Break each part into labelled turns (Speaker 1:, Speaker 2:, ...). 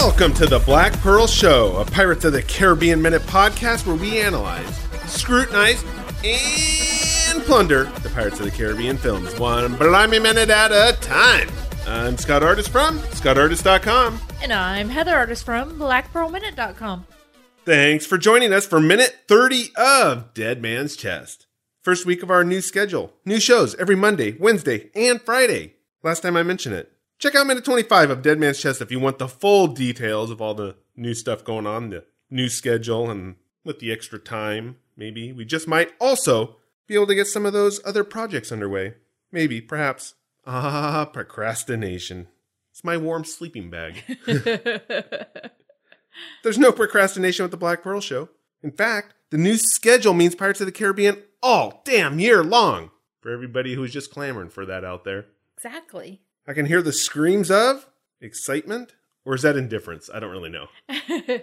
Speaker 1: Welcome to the Black Pearl Show, a Pirates of the Caribbean Minute podcast where we analyze, scrutinize, and plunder the Pirates of the Caribbean films one blimey minute at a time. I'm Scott Artist from ScottArtist.com.
Speaker 2: And I'm Heather Artist from BlackPearlMinute.com.
Speaker 1: Thanks for joining us for minute 30 of Dead Man's Chest. First week of our new schedule. New shows every Monday, Wednesday, and Friday. Last time I mentioned it. Check out minute 25 of Dead Man's Chest if you want the full details of all the new stuff going on, the new schedule, and with the extra time, maybe we just might also be able to get some of those other projects underway. Maybe, perhaps. Ah, procrastination. It's my warm sleeping bag. There's no procrastination with the Black Pearl Show. In fact, the new schedule means Pirates of the Caribbean all damn year long. For everybody who's just clamoring for that out there.
Speaker 2: Exactly.
Speaker 1: I can hear the screams of excitement, or is that indifference? I don't really know.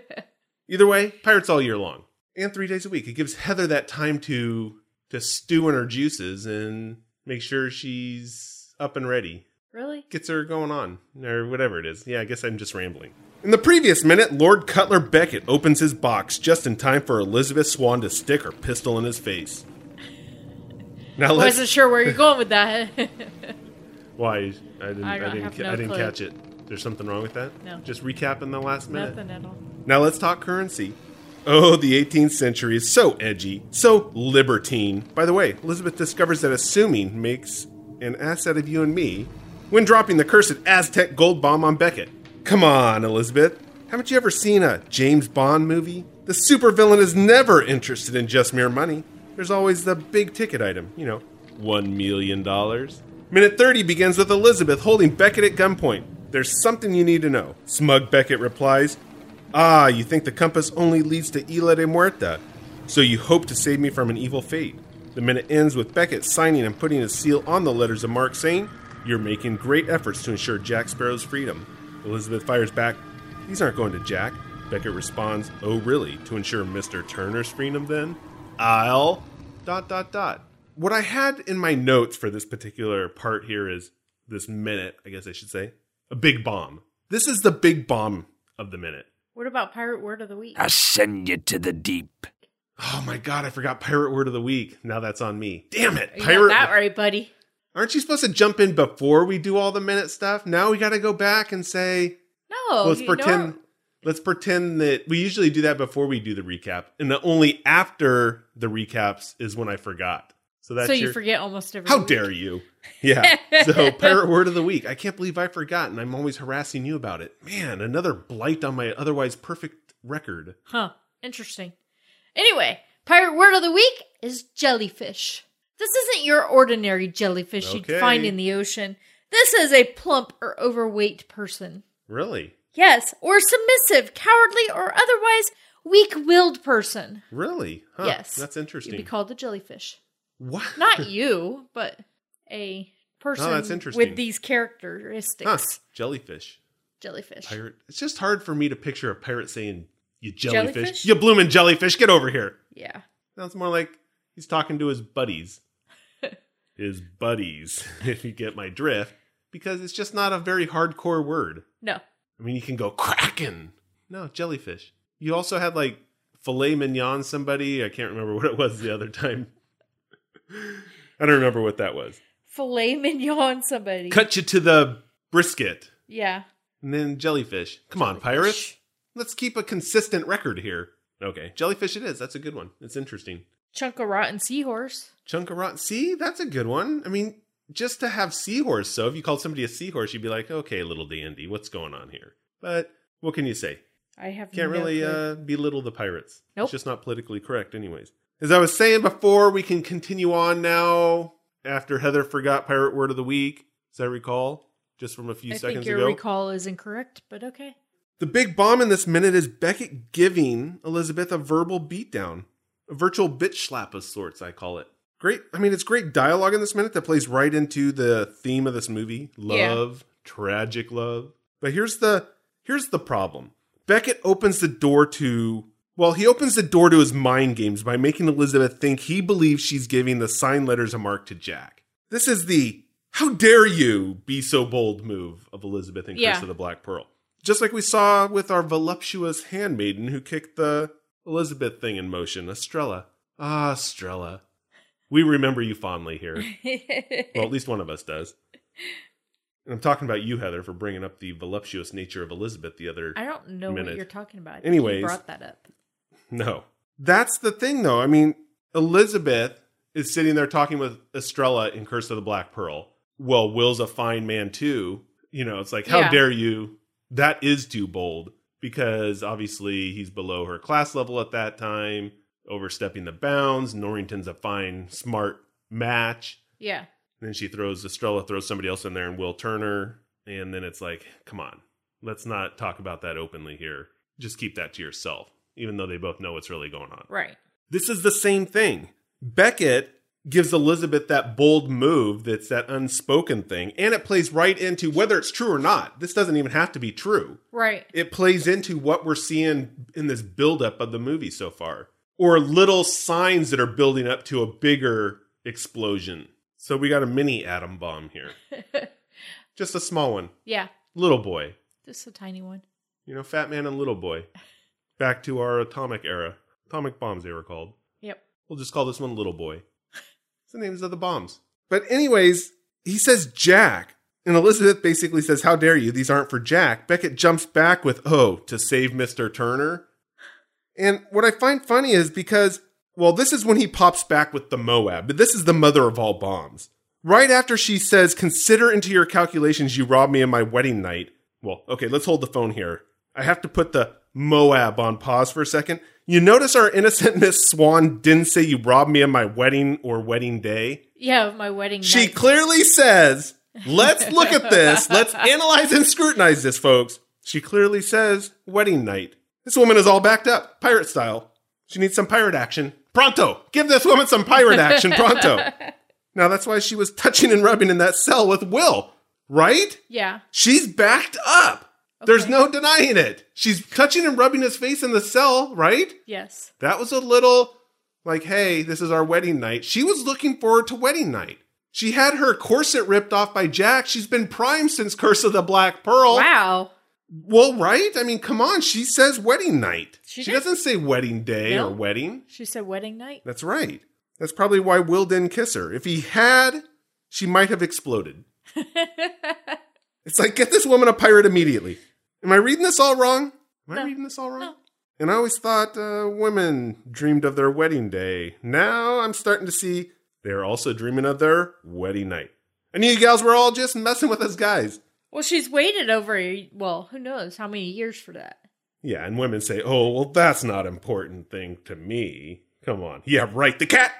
Speaker 1: Either way, Pirates all year long. And three days a week. It gives Heather that time to to stew in her juices and make sure she's up and ready.
Speaker 2: really?
Speaker 1: Gets her going on, or whatever it is. Yeah, I guess I'm just rambling. In the previous minute, Lord Cutler Beckett opens his box just in time for Elizabeth Swann to stick her pistol in his face. Now
Speaker 2: I wasn't sure where you're going with that.
Speaker 1: Why? I didn't.
Speaker 2: I
Speaker 1: I, didn't. ca-
Speaker 2: no
Speaker 1: I didn't
Speaker 2: clue.
Speaker 1: catch it. There's something wrong with that.
Speaker 2: No.
Speaker 1: Just recapping the last minute.
Speaker 2: Nothing at all.
Speaker 1: Now let's talk currency. Oh, the 18th century is so edgy, so libertine. By the way, Elizabeth discovers that assuming makes an asset of you and me when dropping the cursed Aztec gold bomb on Beckett. Come on, Elizabeth. Haven't you ever seen a James Bond movie? The supervillain is never interested in just mere money. There's always the big ticket item, you know, $1 million. Minute 30 begins with Elizabeth holding Beckett at gunpoint. There's something you need to know. Smug Beckett replies, Ah, you think the compass only leads to Isla de Muerta, so you hope to save me from an evil fate. The minute ends with Beckett signing and putting a seal on the letters of marque saying, You're making great efforts to ensure Jack Sparrow's freedom. Elizabeth fires back, These aren't going to Jack. Beckett responds, Oh, really? To ensure Mr. Turner's freedom, then? I'll. Dot, dot, dot. What I had in my notes for this particular part here is this minute, I guess I should say, a big bomb. This is the big bomb of the minute.
Speaker 2: What about Pirate Word of the Week?
Speaker 3: I send you to the deep.
Speaker 1: Oh my god, I forgot pirate word of the week. Now that's on me. Damn it.
Speaker 2: You
Speaker 1: Pirate
Speaker 2: got that right, buddy.
Speaker 1: Aren't you supposed to jump in before we do all the minute stuff? Now we got to go back and say,
Speaker 2: No.
Speaker 1: let's
Speaker 2: you
Speaker 1: pretend
Speaker 2: know-
Speaker 1: let's pretend that we usually do that before we do the recap. And the only after the recaps is when I forgot. So that's
Speaker 2: so you
Speaker 1: your,
Speaker 2: forget almost every
Speaker 1: How
Speaker 2: week.
Speaker 1: dare you? Yeah. So pirate word of the week. I can't believe I forgot and I'm always harassing you about it. Man, another blight on my otherwise perfect record.
Speaker 2: Huh. Interesting. Anyway, Pirate Word of the Week is jellyfish. This isn't your ordinary jellyfish
Speaker 1: Okay.
Speaker 2: you'd find in the ocean. This is a plump or overweight person.
Speaker 1: Really?
Speaker 2: Yes, or submissive, cowardly, or otherwise weak-willed person.
Speaker 1: Really? Huh,
Speaker 2: yes,
Speaker 1: That's interesting.
Speaker 2: You'd be called a jellyfish.
Speaker 1: What?
Speaker 2: Not you, but a person
Speaker 1: Oh, that's interesting.
Speaker 2: with these characteristics.
Speaker 1: Huh, jellyfish.
Speaker 2: Jellyfish.
Speaker 1: Pirate. It's just hard for me to picture a pirate saying, "You jellyfish,
Speaker 2: Jellyfish?
Speaker 1: you bloomin' jellyfish, get over here."
Speaker 2: Yeah.
Speaker 1: Sounds more like he's talking to his buddies. his buddies, if you get my drift, because it's just not a very hardcore word.
Speaker 2: No.
Speaker 1: I mean, you can go kraken. No, jellyfish. You also had like filet mignon. Somebody I can't remember what it was the other time. I don't remember what that was.
Speaker 2: Filet mignon somebody.
Speaker 1: Cut you to the brisket.
Speaker 2: Yeah.
Speaker 1: And then jellyfish. Come on, pirates. Let's keep a consistent record here. Okay, jellyfish it is. That's a good one. It's interesting.
Speaker 2: Chunk of rotten seahorse.
Speaker 1: Chunk of rotten. See, that's a good one. I mean, just to have seahorse. So if you called somebody a seahorse, you'd be like, okay, little dandy, what's going on here? But what can you say?
Speaker 2: I have
Speaker 1: Can't
Speaker 2: no
Speaker 1: really uh, belittle the pirates.
Speaker 2: Nope.
Speaker 1: It's just not politically correct, anyways. As I was saying before, we can continue on now after Heather forgot Pirate Word of the Week, as I recall, just from a few
Speaker 2: I
Speaker 1: seconds
Speaker 2: think your
Speaker 1: ago.
Speaker 2: recall is incorrect, but okay.
Speaker 1: The big bomb in this minute is Beckett giving Elizabeth a verbal beatdown, a virtual bitch slap of sorts, I call it. Great. I mean, it's great dialogue in this minute that plays right into the theme of this movie:
Speaker 2: Yeah.
Speaker 1: love, tragic love. But here's the here's the problem. Beckett opens the door to well, he opens the door to his mind games by making Elizabeth think he believes she's giving the sign letters a marque to Jack. This is the how dare you be so bold move of Elizabeth in
Speaker 2: Yeah.
Speaker 1: Curse of the Black Pearl. Just like we saw with our voluptuous handmaiden who kicked the Elizabeth thing in motion, Estrella. Ah, Estrella. We remember you fondly here. well, at least one of us does. And I'm talking about you, Heather, for bringing up the voluptuous nature of Elizabeth the other.
Speaker 2: I don't know what you're talking about.
Speaker 1: Anyways.
Speaker 2: you brought that up.
Speaker 1: No. That's the thing, though. I mean, Elizabeth is sitting there talking with Estrella in Curse of the Black Pearl. Well, Will's a fine man, too. You know, it's like, how
Speaker 2: Yeah.
Speaker 1: dare you? That is too bold because obviously he's below her class level at that time, overstepping the bounds. Norrington's a fine, smart match.
Speaker 2: Yeah.
Speaker 1: then she throws Estrella throws somebody else in there and Will Turner. And then it's like, come on, let's not talk about that openly here. Just keep that to yourself, even though they both know what's really going on.
Speaker 2: Right.
Speaker 1: This is the same thing. Beckett gives Elizabeth that bold move that's that unspoken thing, and it plays right into whether it's true or not. This doesn't even have to be true.
Speaker 2: Right.
Speaker 1: It plays into what we're seeing in this buildup of the movie so far, or little signs that are building up to a bigger explosion. So we got a mini atom bomb here. Just a small one.
Speaker 2: Yeah.
Speaker 1: Little boy.
Speaker 2: Just a tiny one.
Speaker 1: You know, Fat Man and Little Boy. Back to our atomic era. Atomic bombs, they were called.
Speaker 2: Yep.
Speaker 1: We'll just call this one Little Boy. It's the names of the bombs. But, anyways, he says Jack. And Elizabeth basically says, How dare you? These aren't for Jack. Beckett jumps back with, Oh, to save Mr. Turner. And what I find funny is because, well, this is when he pops back with the Moab, but this is the mother of all bombs. Right after she says, Consider into your calculations you robbed me of my wedding night. Well, okay, let's hold the phone here. I have to put the Moab on pause for a second. You notice our innocent Miss Swann didn't say you robbed me of my wedding or wedding day?
Speaker 2: Yeah, my wedding
Speaker 1: She
Speaker 2: night.
Speaker 1: clearly says, let's look at this. Let's analyze and scrutinize this, folks. She clearly says wedding night. This woman is all backed up, pirate style. She needs some pirate action. Pronto! Give this woman some pirate action, pronto. Now that's why she was touching and rubbing in that cell with Will, right?
Speaker 2: yeah.
Speaker 1: She's backed up. There's no denying it. She's touching and rubbing his face in the cell, right?
Speaker 2: Yes.
Speaker 1: That was a little like, hey, this is our wedding night. She was looking forward to wedding night. She had her corset ripped off by Jack. She's been primed since Curse of the Black Pearl.
Speaker 2: Wow.
Speaker 1: Well, right? I mean, come on. She says wedding night.
Speaker 2: She
Speaker 1: She, doesn't say wedding day
Speaker 2: No.
Speaker 1: or wedding.
Speaker 2: She said wedding night.
Speaker 1: That's right. That's probably why Will didn't kiss her. If he had, she might have exploded. it's like, get this woman a pirate immediately. Am I reading this all wrong? Am I reading this all wrong?
Speaker 2: No.
Speaker 1: And I always thought uh, women dreamed of their wedding day. Now I'm starting to see they're also dreaming of their wedding night. And you gals were all just messing with us guys.
Speaker 2: Well, she's waited over, a- well, who knows how many years for that.
Speaker 1: Yeah, and women say, oh, well, that's not important thing to me. Come on. Yeah, right. The cat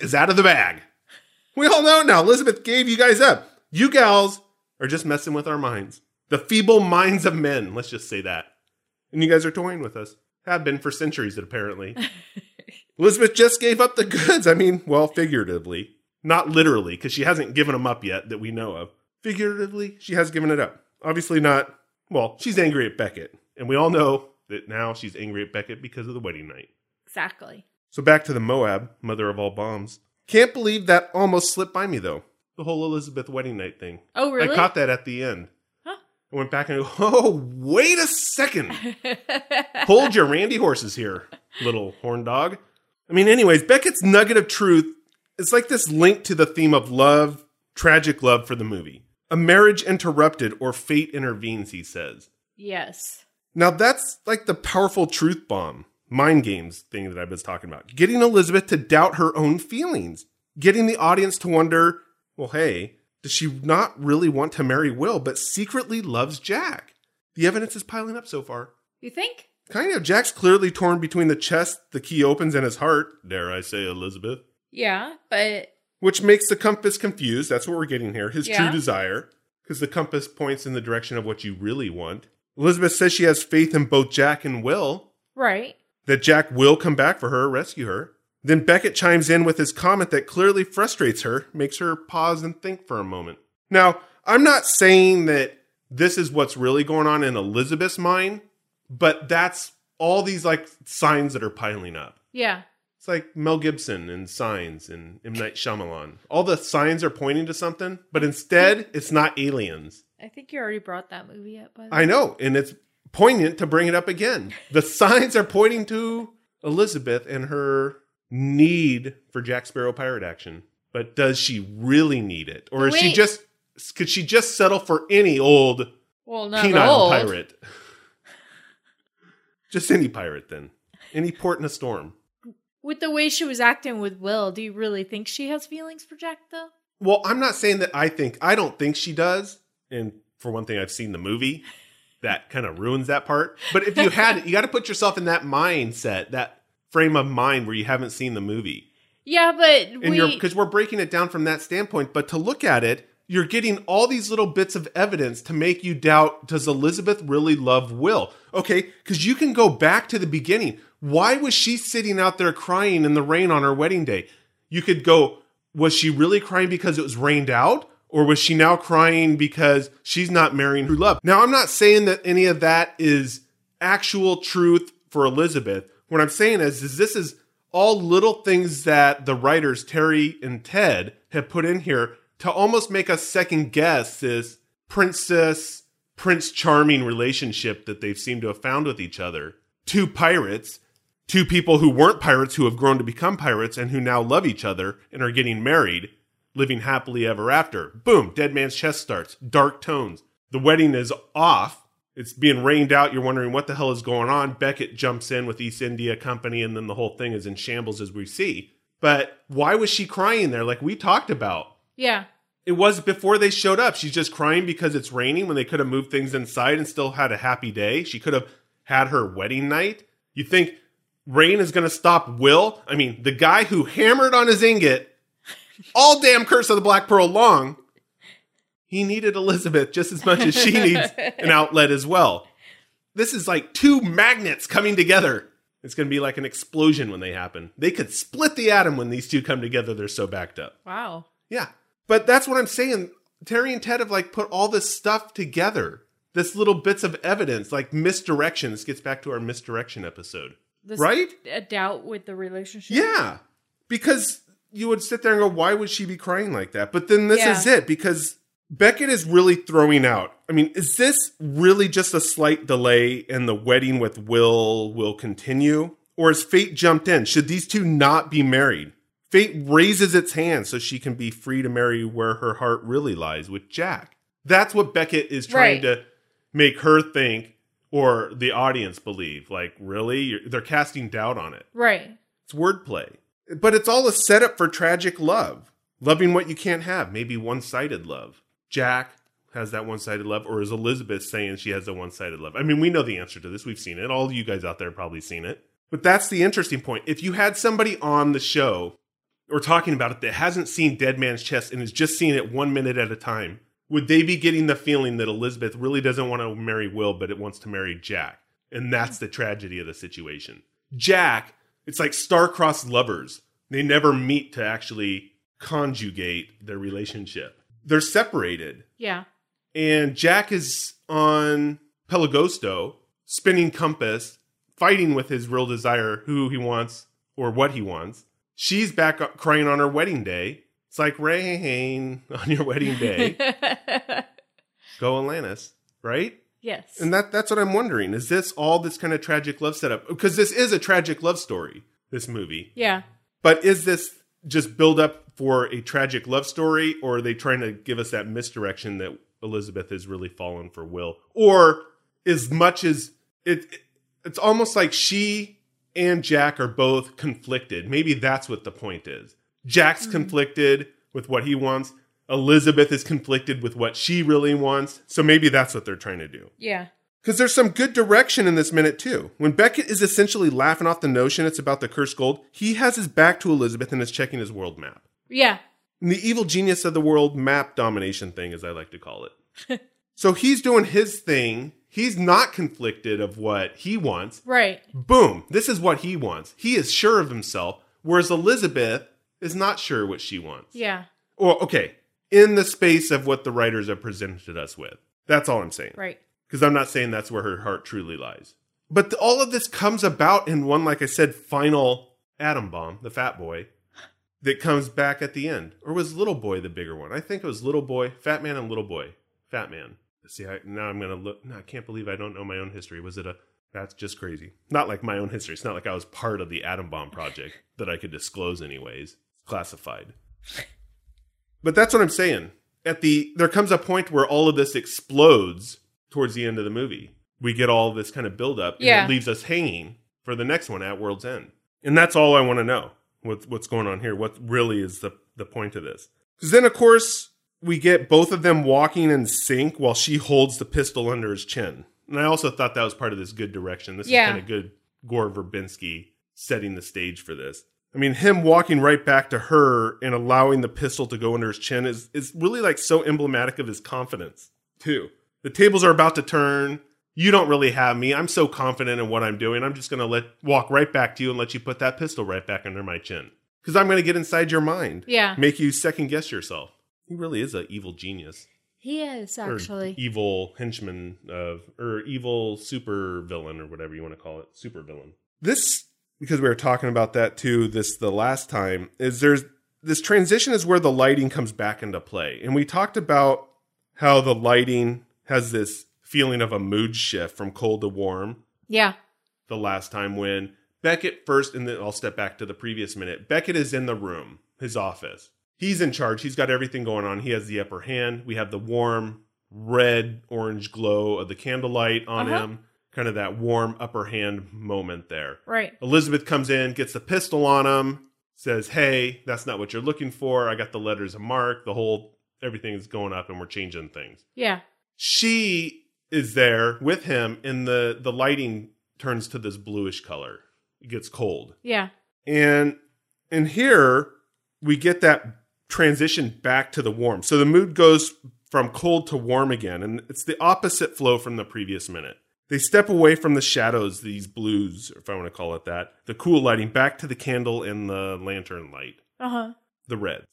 Speaker 1: is out of the bag. We all know now. Elizabeth gave you guys up. You gals are just messing with our minds. The feeble minds of men. Let's just say that. And you guys are toying with us. Have been for centuries, apparently. Elizabeth just gave up the goods. I mean, well, figuratively. Not literally, because she hasn't given them up yet that we know of. Figuratively, she has given it up. Obviously, not. Well, she's angry at Beckett. And we all know that now she's angry at Beckett because of the wedding night.
Speaker 2: Exactly.
Speaker 1: So back to the Moab, mother of all bombs. Can't believe that almost slipped by me, though. The whole Elizabeth wedding night thing.
Speaker 2: Oh, really?
Speaker 1: I caught that at the end. I went back and go, oh, wait a second. Hold your Randy horses here, little horn dog. I mean, anyways, Beckett's nugget of truth is like this link to the theme of love, tragic love for the movie. A marriage interrupted or fate intervenes, he says.
Speaker 2: yes.
Speaker 1: Now that's like the powerful truth bomb mind games thing that I was talking about. Getting Elizabeth to doubt her own feelings. Getting the audience to wonder, well, hey, does she not really want to marry Will, but secretly loves Jack? The evidence is piling up so far.
Speaker 2: You think?
Speaker 1: Kind of. Jack's clearly torn between the chest the key opens and his heart, dare I say, Elizabeth.
Speaker 2: Yeah, but
Speaker 1: Which makes the compass confused. That's what we're getting here. His
Speaker 2: Yeah.
Speaker 1: true desire. Because the compass points in the direction of what you really want. Elizabeth says she has faith in both Jack and Will,
Speaker 2: right.
Speaker 1: that Jack will come back for her, rescue her. Then Beckett chimes in with his comment that clearly frustrates her, makes her pause and think for a moment. Now, I'm not saying that this is what's really going on in Elizabeth's mind, but that's all these like signs that are piling up.
Speaker 2: Yeah.
Speaker 1: It's like Mel Gibson and Signs and M. Night Shyamalan. All the signs are pointing to something, but instead it's not aliens.
Speaker 2: I think you already brought that movie up. By
Speaker 1: I know, and it's poignant to bring it up again. The signs are pointing to Elizabeth and her need for Jack Sparrow pirate action. But does she really need it? Or is she just could she just settle for any old
Speaker 2: Well, not
Speaker 1: penile
Speaker 2: old.
Speaker 1: pirate? just any pirate then. Any port in a storm.
Speaker 2: With the way she was acting with Will, do you really think she has feelings for Jack, though?
Speaker 1: Well, I'm not saying that I think I don't think she does. And for one thing, I've seen the movie. That kind of ruins that part. But if you had it, you got to put yourself in that mindset, that frame of mind where you haven't seen the movie.
Speaker 2: Yeah, but
Speaker 1: And
Speaker 2: we.
Speaker 1: because we're breaking it down from that standpoint. But to look at it, you're getting all these little bits of evidence to make you doubt does Elizabeth really love Will? Okay, because you can go back to the beginning. Why was she sitting out there crying in the rain on her wedding day? You could go, was she really crying because it was rained out? Or was she now crying because she's not marrying her love? Now, I'm not saying that any of that is actual truth for Elizabeth. What I'm saying is, is this is all little things that the writers Terry and Ted have put in here to almost make us second guess this princess prince charming relationship that they've seemed to have found with each other. Two pirates, two people who weren't pirates who have grown to become pirates and who now love each other and are getting married, living happily ever after. Boom, Dead Man's Chest starts. Dark tones. The wedding is off. It's being rained out. You're wondering what the hell is going on. Beckett jumps in with East India Company, and then the whole thing is in shambles as we see. But why was she crying there, like we talked about?
Speaker 2: yeah.
Speaker 1: It was before they showed up. She's just crying because it's raining when they could have moved things inside and still had a happy day. She could have had her wedding night. You think rain is going to stop Will? I mean, the guy who hammered on his ingot all damn Curse of the Black Pearl long, he needed Elizabeth just as much as she needs an outlet as well. This is like two magnets coming together. It's going to be like an explosion when they happen. They could split the atom when these two come together. They're so backed up.
Speaker 2: Wow.
Speaker 1: Yeah. But that's what I'm saying. Terry and Ted have like put all this stuff together. This little bits of evidence, like misdirection. This gets back to our misdirection episode.
Speaker 2: This
Speaker 1: Right?
Speaker 2: A doubt with the relationship.
Speaker 1: Yeah. Because you would sit there and go, why would she be crying like that? But then this
Speaker 2: Yeah.
Speaker 1: is it because Beckett is really throwing out. I mean, is this really just a slight delay and the wedding with Will will continue? Or has fate jumped in? Should these two not be married? Fate raises its hand so she can be free to marry where her heart really lies with Jack. That's what Beckett is trying
Speaker 2: Right.
Speaker 1: to make her think or the audience believe. Like, really? You're, they're casting doubt on it.
Speaker 2: Right.
Speaker 1: It's wordplay. But it's all a setup for tragic love. Loving what you can't have, maybe one sided love. Jack has that one sided love, or is Elizabeth saying she has a one sided love? I mean, we know the answer to this. We've seen it. All you guys out there probably seen it. But that's the interesting point. If you had somebody on the show or talking about it that hasn't seen Dead Man's Chest and is just seeing it one minute at a time, would they be getting the feeling that Elizabeth really doesn't want to marry Will, but it wants to marry Jack? And that's the tragedy of the situation. Jack, it's like star-crossed lovers. They never meet to actually conjugate their relationship. They're separated.
Speaker 2: Yeah.
Speaker 1: And Jack is on Pelegosto, spinning compass, fighting with his real desire, who he wants or what he wants. She's back crying on her wedding day. It's like rain on your wedding day. Go Alanis, right?
Speaker 2: yes.
Speaker 1: And that that's what I'm wondering. Is this all this kind of tragic love setup? Because this is a tragic love story, this movie.
Speaker 2: yeah.
Speaker 1: But is this just build up for a tragic love story, or are they trying to give us that misdirection that Elizabeth has really fallen for Will? Or as much as it, it it's almost like she and Jack are both conflicted. Maybe that's what the point is. Jack's hmm. conflicted with what he wants. Elizabeth is conflicted with what she really wants. So maybe that's what they're trying to do.
Speaker 2: Yeah.
Speaker 1: Because there's some good direction in this minute, too. When Beckett is essentially laughing off the notion it's about the cursed gold, he has his back to Elizabeth and is checking his world map.
Speaker 2: Yeah.
Speaker 1: And the evil genius of the world map domination thing, as I like to call it. so he's doing his thing. He's not conflicted of what he wants.
Speaker 2: Right.
Speaker 1: Boom. This is what he wants. He is sure of himself, whereas Elizabeth is not sure what she wants.
Speaker 2: Yeah.
Speaker 1: Or, okay, in the space of what the writers have presented us with. That's all I'm saying.
Speaker 2: Right.
Speaker 1: Because I'm not saying that's where her heart truly lies. But th- all of this comes about in one, like I said, final atom bomb, the fat boy, that comes back at the end. Or was Little Boy the bigger one? I think it was Little Boy, Fat Man and Little Boy. Fat Man. See, I, now I'm going to look. No, I can't believe I don't know my own history. Was it a. That's just crazy. Not like my own history. It's not like I was part of the atom bomb project that I could disclose, anyways. It's classified. But that's what I'm saying. At the there comes a point where all of this explodes towards the end of the movie. We get all this kind of buildup, and
Speaker 2: Yeah.
Speaker 1: it leaves us hanging for the next one at World's End. And that's all I want to know. What, what's going on here? What really is the the point of this? Because then, of course, we get both of them walking in sync while she holds the pistol under his chin. And I also thought that was part of this good direction. This
Speaker 2: Yeah.
Speaker 1: is kind of good Gore Verbinski setting the stage for this. I mean, him walking right back to her and allowing the pistol to go under his chin is is really like so emblematic of his confidence, too. The tables are about to turn. You don't really have me. I'm so confident in what I'm doing. I'm just going to let walk right back to you and let you put that pistol right back under my chin. Cuz I'm going to get inside your mind.
Speaker 2: Yeah.
Speaker 1: Make you second guess yourself. He really is an evil genius
Speaker 2: He is
Speaker 1: or
Speaker 2: actually.
Speaker 1: evil henchman of or evil super villain or whatever you want to call it super villain this because we were talking about that too this the last time is there's this transition is where the lighting comes back into play and we talked about how the lighting has this feeling of a mood shift from cold to warm
Speaker 2: Yeah.
Speaker 1: the last time when Beckett first, and then I'll step back to the previous minute. Beckett is in the room, his office. He's in charge. He's got everything going on. He has the upper hand. We have the warm red orange glow of the candlelight on
Speaker 2: Uh-huh.
Speaker 1: him, kind of that warm upper hand moment there.
Speaker 2: Right.
Speaker 1: Elizabeth comes in, gets the pistol on him, says, Hey, that's not what you're looking for. I got the letters of marque. The whole everything is going up and we're changing things
Speaker 2: Yeah.
Speaker 1: she is there with him and the the lighting turns to this bluish color it gets cold
Speaker 2: Yeah.
Speaker 1: and and here we get that transition back to the warm so the mood goes from cold to warm again and it's the opposite flow from the previous minute they step away from the shadows these blues if i want to call it that the cool lighting back to the candle and the lantern light
Speaker 2: Uh huh.
Speaker 1: the reds.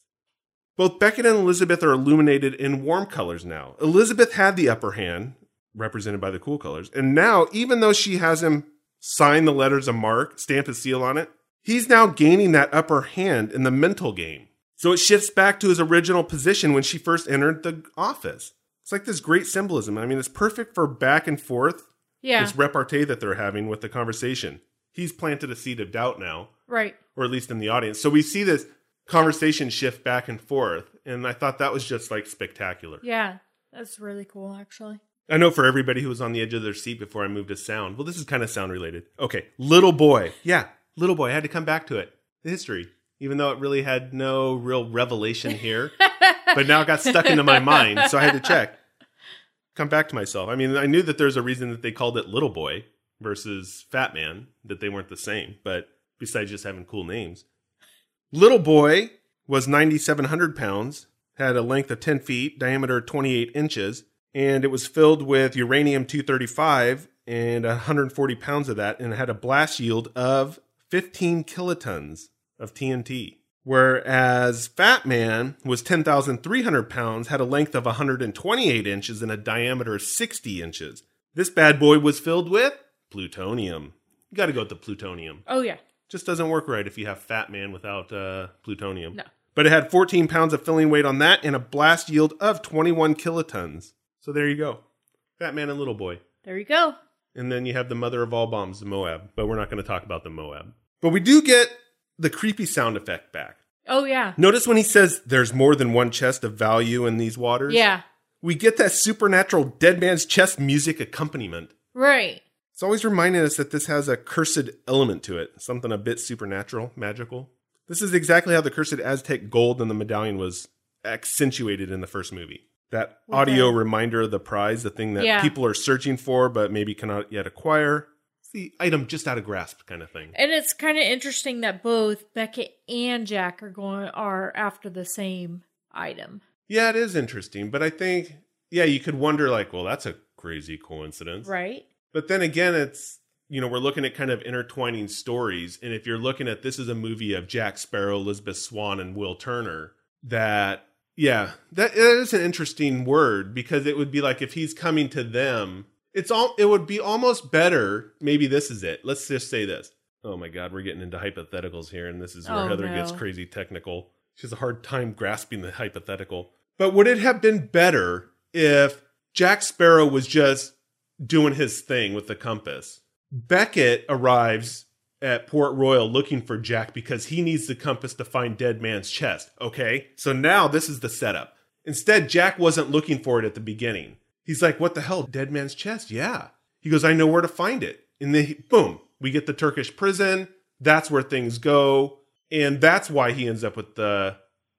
Speaker 1: Both Beckett and Elizabeth are illuminated in warm colors now. Elizabeth had the upper hand, represented by the cool colors, and now, even though she has him sign the letters of marque, stamp his seal on it, he's now gaining that upper hand in the mental game. So it shifts back to his original position when she first entered the office. It's like this great symbolism. I mean, it's perfect for back and forth,
Speaker 2: Yeah.
Speaker 1: this repartee that they're having with the conversation. He's planted a seed of doubt now
Speaker 2: Right.
Speaker 1: or at least in the audience. So we see this conversation shift back and forth, and I thought that was just like spectacular.
Speaker 2: Yeah. That's really cool, actually.
Speaker 1: I know for everybody who was on the edge of their seat before I moved to sound. Well, this is kind of sound related. Okay, little boy. Yeah, little boy. I had to come back to it. The history, even though it really had no real revelation here, but now it got stuck into my mind, so I had to check. Come back to myself. I mean, I knew that there's a reason that they called it Little Boy versus Fat Man, that they weren't the same, but besides just having cool names. Little Boy was 9,700 pounds, had a length of 10 feet, diameter 28 inches, and it was filled with uranium 235 and 140 pounds of that, and it had a blast yield of 15 kilotons of TNT. Whereas Fat Man was 10,300 pounds, had a length of 128 inches, and a diameter of 60 inches. This bad boy was filled with plutonium. You got to go with the plutonium
Speaker 2: Oh, yeah.
Speaker 1: just doesn't work right if you have Fat Man without uh, plutonium.
Speaker 2: No.
Speaker 1: But it had 14 pounds of filling weight on that and a blast yield of 21 kilotons. So there you go. Fat Man and Little Boy.
Speaker 2: There you go.
Speaker 1: And then you have the mother of all bombs, the Moab. But we're not going to talk about the Moab. But we do get the creepy sound effect back.
Speaker 2: Oh, yeah.
Speaker 1: Notice when he says there's more than one chest of value in these waters?
Speaker 2: Yeah.
Speaker 1: We get that supernatural dead man's chest music accompaniment.
Speaker 2: Right.
Speaker 1: It's always reminding us that this has a cursed element to it, something a bit supernatural, magical. This is exactly how the cursed Aztec gold in the medallion was accentuated in the first movie. That audio reminder of the prize, the thing that
Speaker 2: Yeah.
Speaker 1: people are searching for but maybe cannot yet acquire. It's the item just out of grasp kind of thing.
Speaker 2: And it's kind of interesting that both Beckett and Jack are going are after the same item.
Speaker 1: Yeah, it is interesting, but I think yeah, you could wonder like, well, that's a crazy coincidence.
Speaker 2: Right?
Speaker 1: But then again, it's you know we're looking at kind of intertwining stories, and if you're looking at this is a movie of Jack Sparrow, Elizabeth Swann, and Will Turner, that yeah, that, that is an interesting word because it would be like if he's coming to them, it's all it would be almost better. Maybe this is it. Let's just say this. Oh my God, we're getting into hypotheticals here, and this is where
Speaker 2: Oh,
Speaker 1: Heather
Speaker 2: no.
Speaker 1: gets crazy technical. She has a hard time grasping the hypothetical. But would it have been better if Jack Sparrow was just doing his thing with the compass? Beckett arrives at Port Royal looking for Jack because he needs the compass to find Dead Man's chest. Okay, so now this is the setup. Instead, Jack wasn't looking for it at the beginning. He's like, What the hell? Dead Man's chest? Yeah. He goes, I know where to find it. And then, he, boom, we get the Turkish prison. That's where things go. And that's why he ends up with the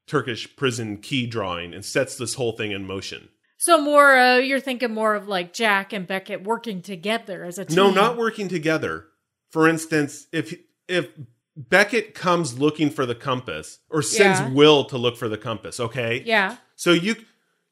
Speaker 1: Turkish prison key drawing and sets this whole thing in motion.
Speaker 2: So more, uh, you're thinking more of like Jack and Beckett working together as a team.
Speaker 1: No, not working together. For instance, if if Beckett comes looking for the compass or sends
Speaker 2: Yeah.
Speaker 1: Will to look for the compass, okay?
Speaker 2: Yeah.
Speaker 1: So you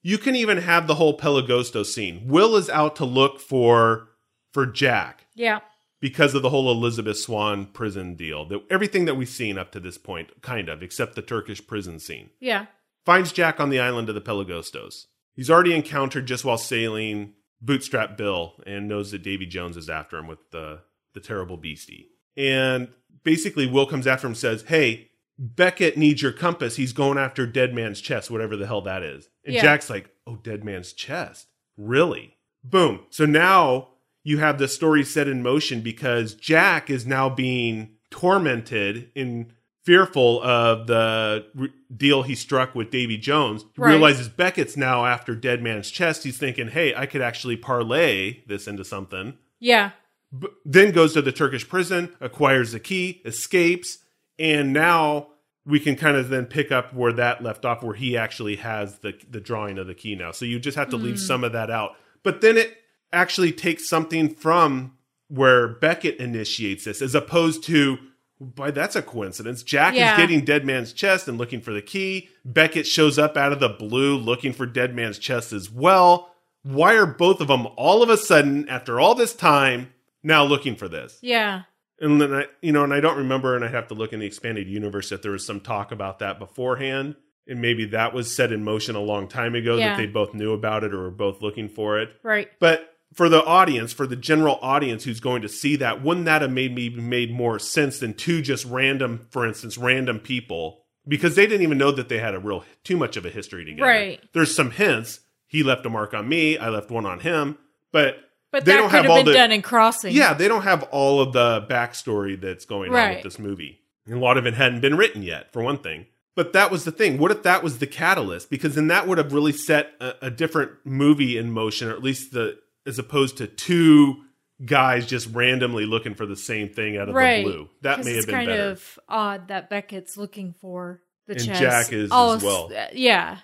Speaker 1: you can even have the whole Pelegosto scene. Will is out to look for for Jack
Speaker 2: Yeah.
Speaker 1: because of the whole Elizabeth Swann prison deal. The, everything that we've seen up to this point, kind of, except the Turkish prison scene.
Speaker 2: Yeah.
Speaker 1: Finds Jack on the island of the Pelegostos. He's already encountered just while sailing Bootstrap Bill and knows that Davy Jones is after him with the the terrible beastie. And basically Will comes after him and says, Hey, Beckett needs your compass. He's going after Dead Man's chest, whatever the hell that is. And
Speaker 2: Yeah.
Speaker 1: Jack's like, Oh, Dead Man's chest. Really? Boom. So now you have the story set in motion because Jack is now being tormented and fearful of the re- deal he struck with Davy Jones. He
Speaker 2: Right.
Speaker 1: realizes Beckett's now after Dead Man's chest. He's thinking, hey, I could actually parlay this into something.
Speaker 2: Yeah.
Speaker 1: B- then goes to the Turkish prison, acquires the key, escapes, and now we can kind of then pick up where that left off, where he actually has the the drawing of the key now. So you just have to leave hmm. some of that out. But then it actually takes something from where Beckett initiates this, as opposed to. Boy, that's a coincidence. Jack
Speaker 2: Yeah.
Speaker 1: is getting Dead Man's chest and looking for the key. Beckett shows up out of the blue looking for Dead Man's chest as well. Why are both of them all of a sudden, after all this time, now looking for this?
Speaker 2: Yeah.
Speaker 1: And then I, you know, and I don't remember, and I'd have to look in the expanded universe if there was some talk about that beforehand, and maybe that was set in motion a long time ago
Speaker 2: Yeah.
Speaker 1: that they both knew about it or were both looking for it.
Speaker 2: Right.
Speaker 1: But for the audience, for the general audience who's going to see that, wouldn't that have made me made more sense than two just random, for instance, random people? Because they didn't even know that they had a real too much of a history together.
Speaker 2: Right.
Speaker 1: There's some hints. He left a mark on me. I left one on him. But
Speaker 2: But
Speaker 1: they
Speaker 2: that
Speaker 1: don't
Speaker 2: could
Speaker 1: have
Speaker 2: have been
Speaker 1: the
Speaker 2: done in crossing.
Speaker 1: yeah, they don't have all of the backstory that's going on with this movie. And a lot of it hadn't been written yet, for one thing. But that was the thing. What if that was the catalyst? Because then that would have really set a, a different movie in motion, or at least the as opposed to two guys just randomly looking for the same thing out of
Speaker 2: Right.
Speaker 1: the blue. That may have been
Speaker 2: kind
Speaker 1: better.
Speaker 2: of odd that Beckett's looking for the
Speaker 1: And
Speaker 2: chest.
Speaker 1: Jack is
Speaker 2: Oh,
Speaker 1: as well.
Speaker 2: s- Yeah.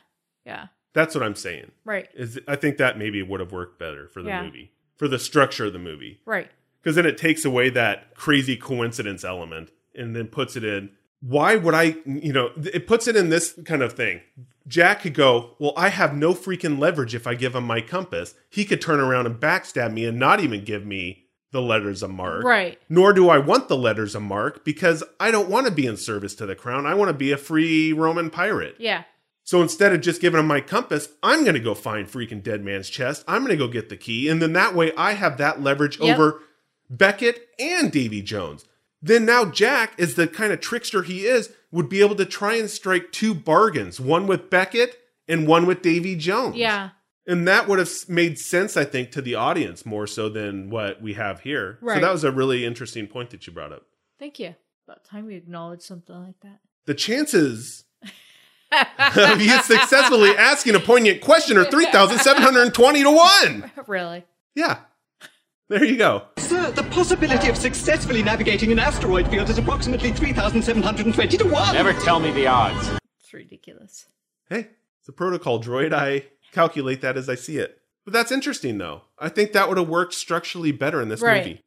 Speaker 2: Yeah.
Speaker 1: That's what I'm saying.
Speaker 2: Right.
Speaker 1: Is I think that maybe would have worked better for the
Speaker 2: Yeah.
Speaker 1: movie, for the structure of the movie.
Speaker 2: Right.
Speaker 1: because then it takes away that crazy coincidence element and then puts it in why would i you know it puts it in this kind of thing jack could go well i have no freaking leverage if i give him my compass he could turn around and backstab me and not even give me the letters of marque
Speaker 2: Right.
Speaker 1: nor do i want the letters of marque because i don't want to be in service to the crown i want to be a free roman pirate
Speaker 2: Yeah.
Speaker 1: So instead of just giving him my compass, I'm going to go find freaking Dead Man's chest. I'm going to go get the key. And then that way I have that leverage
Speaker 2: Yep.
Speaker 1: over Beckett and Davy Jones. Then now Jack, as the kind of trickster he is, would be able to try and strike two bargains one with Beckett and one with Davy Jones.
Speaker 2: Yeah.
Speaker 1: And that would have made sense, I think, to the audience more so than what we have here. So that was a really interesting point that you brought up.
Speaker 2: Thank you. About time we acknowledge something like that.
Speaker 1: The chances of you successfully asking a poignant question are 3,720 to 1.
Speaker 2: really?
Speaker 1: Yeah. There you go.
Speaker 4: Sir, the possibility of successfully navigating an asteroid field is approximately 3,720 to 1.
Speaker 5: Never tell me the odds.
Speaker 2: It's ridiculous.
Speaker 1: Hey, it's a protocol droid. I calculate that as I see it. But that's interesting, though. I think that would have worked structurally better in this
Speaker 2: Right.
Speaker 1: movie.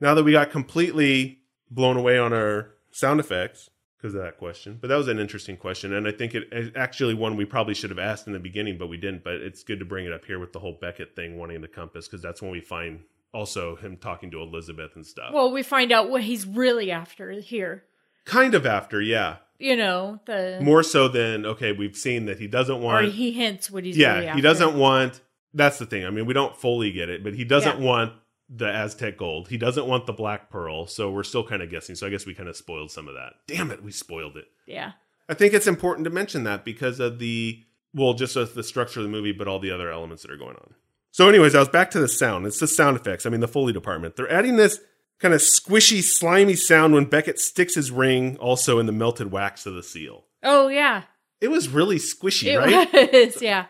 Speaker 1: Now that we got completely blown away on our sound effects because of that question, but that was an interesting question, and I think it it actually one we probably should have asked in the beginning, but we didn't. But it's good to bring it up here with the whole Beckett thing, wanting the compass, because that's when we find also him talking to Elizabeth and stuff.
Speaker 2: Well, we find out what he's really after here.
Speaker 1: kind of after, yeah,
Speaker 2: You know, the
Speaker 1: more so than okay, we've seen that he doesn't
Speaker 2: or
Speaker 1: want.
Speaker 2: he hints what he's
Speaker 1: yeah,
Speaker 2: really
Speaker 1: he doesn't want. That's the thing. I mean, we don't fully get it, but he doesn't
Speaker 2: Yeah.
Speaker 1: want the Aztec gold. He doesn't want the black pearl. So we're still kind of guessing. So I guess we kind of spoiled some of that. Damn it, we spoiled it.
Speaker 2: Yeah.
Speaker 1: I think it's important to mention that because of the well, just of the structure of the movie, but all the other elements that are going on. So, anyways, I was back to the sound. It's the sound effects. I mean, the Foley department. They're adding this kind of squishy, slimy sound when Beckett sticks his ring also in the melted wax of the seal.
Speaker 2: Oh yeah.
Speaker 1: It was really squishy,
Speaker 2: It
Speaker 1: right?
Speaker 2: was. Yeah.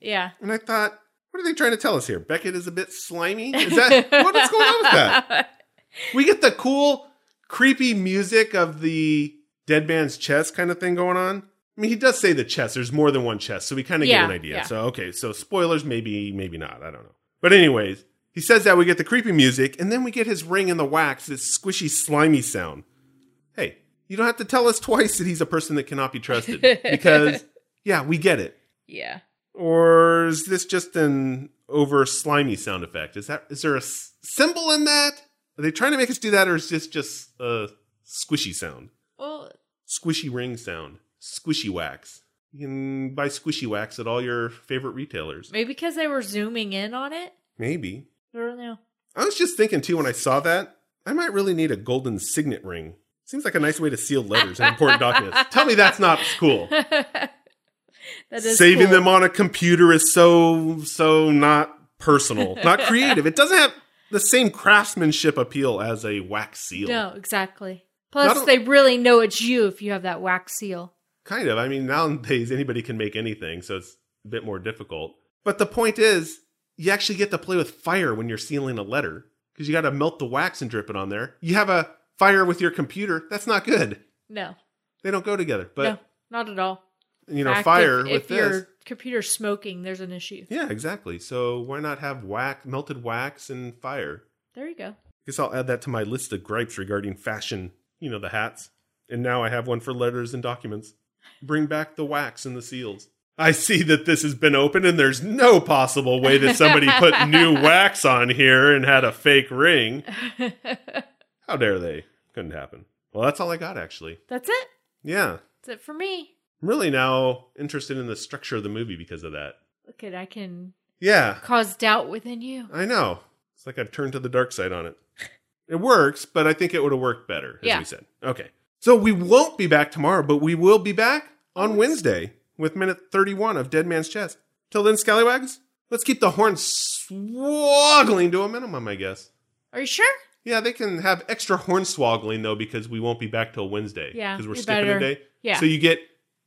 Speaker 2: Yeah.
Speaker 1: And I thought, what are they trying to tell us here? Beckett is a bit slimy? Is that what is going on with that? We get the cool, creepy music of the dead man's chest kind of thing going on. I mean, he does say the chest. There's more than one chest, so we kind of
Speaker 2: Yeah,
Speaker 1: get an idea.
Speaker 2: yeah.
Speaker 1: So, okay, so spoilers, maybe, maybe not. I don't know. But, anyways, he says that we get the creepy music, and then we get his ring in the wax, this squishy, slimy sound. Hey, you don't have to tell us twice that he's a person that cannot be trusted because, yeah, we get it.
Speaker 2: Yeah.
Speaker 1: Or is this just an over slimy sound effect? Is that is there a s- symbol in that? Are they trying to make us do that, or is this just a squishy sound?
Speaker 2: Well,
Speaker 1: Squishy ring sound, squishy wax. You can buy squishy wax at all your favorite retailers.
Speaker 2: maybe because they were zooming in on it.
Speaker 1: Maybe.
Speaker 2: I don't know.
Speaker 1: I was just thinking too when I saw that, I might really need a golden signet ring. Seems like a nice way to seal letters and important documents. Tell me that's not cool.
Speaker 2: That is
Speaker 1: saving
Speaker 2: cool.
Speaker 1: them on a computer is so so not personal not creative it doesn't have the same craftsmanship appeal as a wax seal
Speaker 2: No, exactly. Plus,
Speaker 1: a-
Speaker 2: they really know it's you if you have that wax seal.
Speaker 1: kind of i mean nowadays anybody can make anything so it's a bit more difficult but the point is you actually get to play with fire when you're sealing a letter because you got to melt the wax and drip it on there you have a fire with your computer that's not good
Speaker 2: No,
Speaker 1: they don't go together but
Speaker 2: no, not at all.
Speaker 1: You know fire
Speaker 2: if,
Speaker 1: with
Speaker 2: if
Speaker 1: this
Speaker 2: your computer's smoking, there's an issue.
Speaker 1: yeah exactly so why not have wax melted wax and fire
Speaker 2: There you go.
Speaker 1: I guess I'll add that to my list of gripes regarding fashion. You know, the hats. And now I have one for letters and documents. Bring back the wax and the seals. I see that this has been open and there's no possible way that somebody put new wax on here and had a fake ring. How dare they? Couldn't happen. Well, that's all I got actually.
Speaker 2: That's it.
Speaker 1: Yeah.
Speaker 2: That's it for me.
Speaker 1: I'm really now interested in the structure of the movie because of that.
Speaker 2: Look at I can
Speaker 1: Yeah.
Speaker 2: cause doubt within you.
Speaker 1: I know. It's like I've turned to the dark side on it. It works, but I think it would have worked better, as
Speaker 2: Yeah.
Speaker 1: we said. Okay. So we won't be back tomorrow, but we will be back on Wednesday with minute 31 of Dead Man's Chest. Till then, Scallywags, let's keep the horns swoggling to a minimum, I guess.
Speaker 2: Are you sure?
Speaker 1: Yeah, they can have extra horn swoggling, though, because we won't be back till Wednesday.
Speaker 2: Yeah,
Speaker 1: Because we're
Speaker 2: you
Speaker 1: skipping
Speaker 2: better-
Speaker 1: a day.
Speaker 2: yeah.
Speaker 1: So you get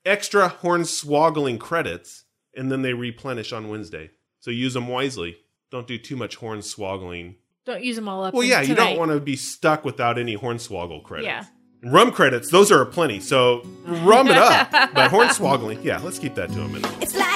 Speaker 1: extra horn swoggling credits, and then they replenish on Wednesday. So use them wisely. Don't do too much horn swoggling
Speaker 2: Don't use them all up.
Speaker 1: well,
Speaker 2: in
Speaker 1: yeah, you don't want to be stuck without any Hornswoggle credits.
Speaker 2: Yeah.
Speaker 1: Rum credits, those are aplenty, so rum it up. but horn Hornswoggling, yeah, let's keep that to a minute.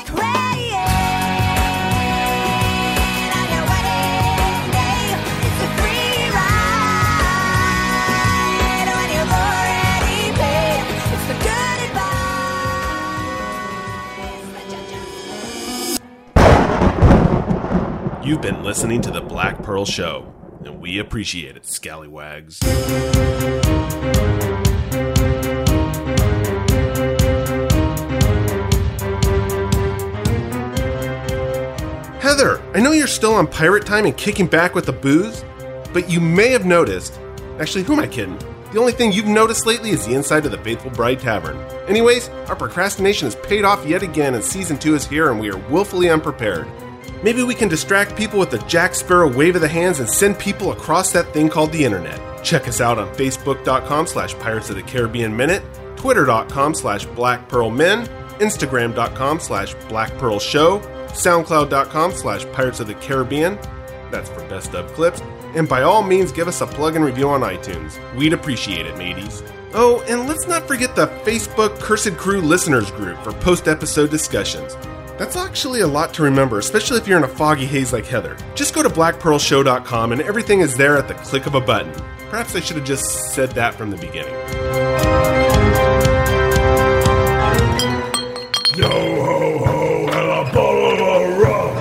Speaker 6: You've
Speaker 1: been listening to The Black Pearl Show, and we appreciate it, scallywags. Heather, I know you're still on pirate time and kicking back with the booze, but you may have noticed. Actually, who am I kidding? The only thing you've noticed lately is the inside of the Faithful Bride Tavern. Anyways, our procrastination has paid off yet again, and season two is here, and we are willfully unprepared. Maybe we can distract people with the Jack Sparrow wave of the hands and send people across that thing called the internet. Check us out on Facebook.com slash Pirates of the Caribbean Minute, Twitter.com slash Black Pearl Men, Instagram.com slash Black Pearl Show, SoundCloud.com slash Pirates of the Caribbean, That's for best of clips. And by all means, give us a plug and review on iTunes. We'd appreciate it, mateys. Oh, and let's not forget the Facebook Cursed Crew listeners group for post episode discussions. That's actually a lot to remember, especially if you're in a foggy haze like Heather. Just go to blackpearlshow.com and everything is there at the click of a button. Perhaps I should have just said that from the beginning.
Speaker 7: Yo ho ho and a bottle of rum.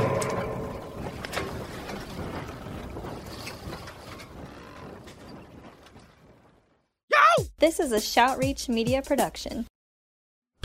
Speaker 5: This is a Shoutreach Media production.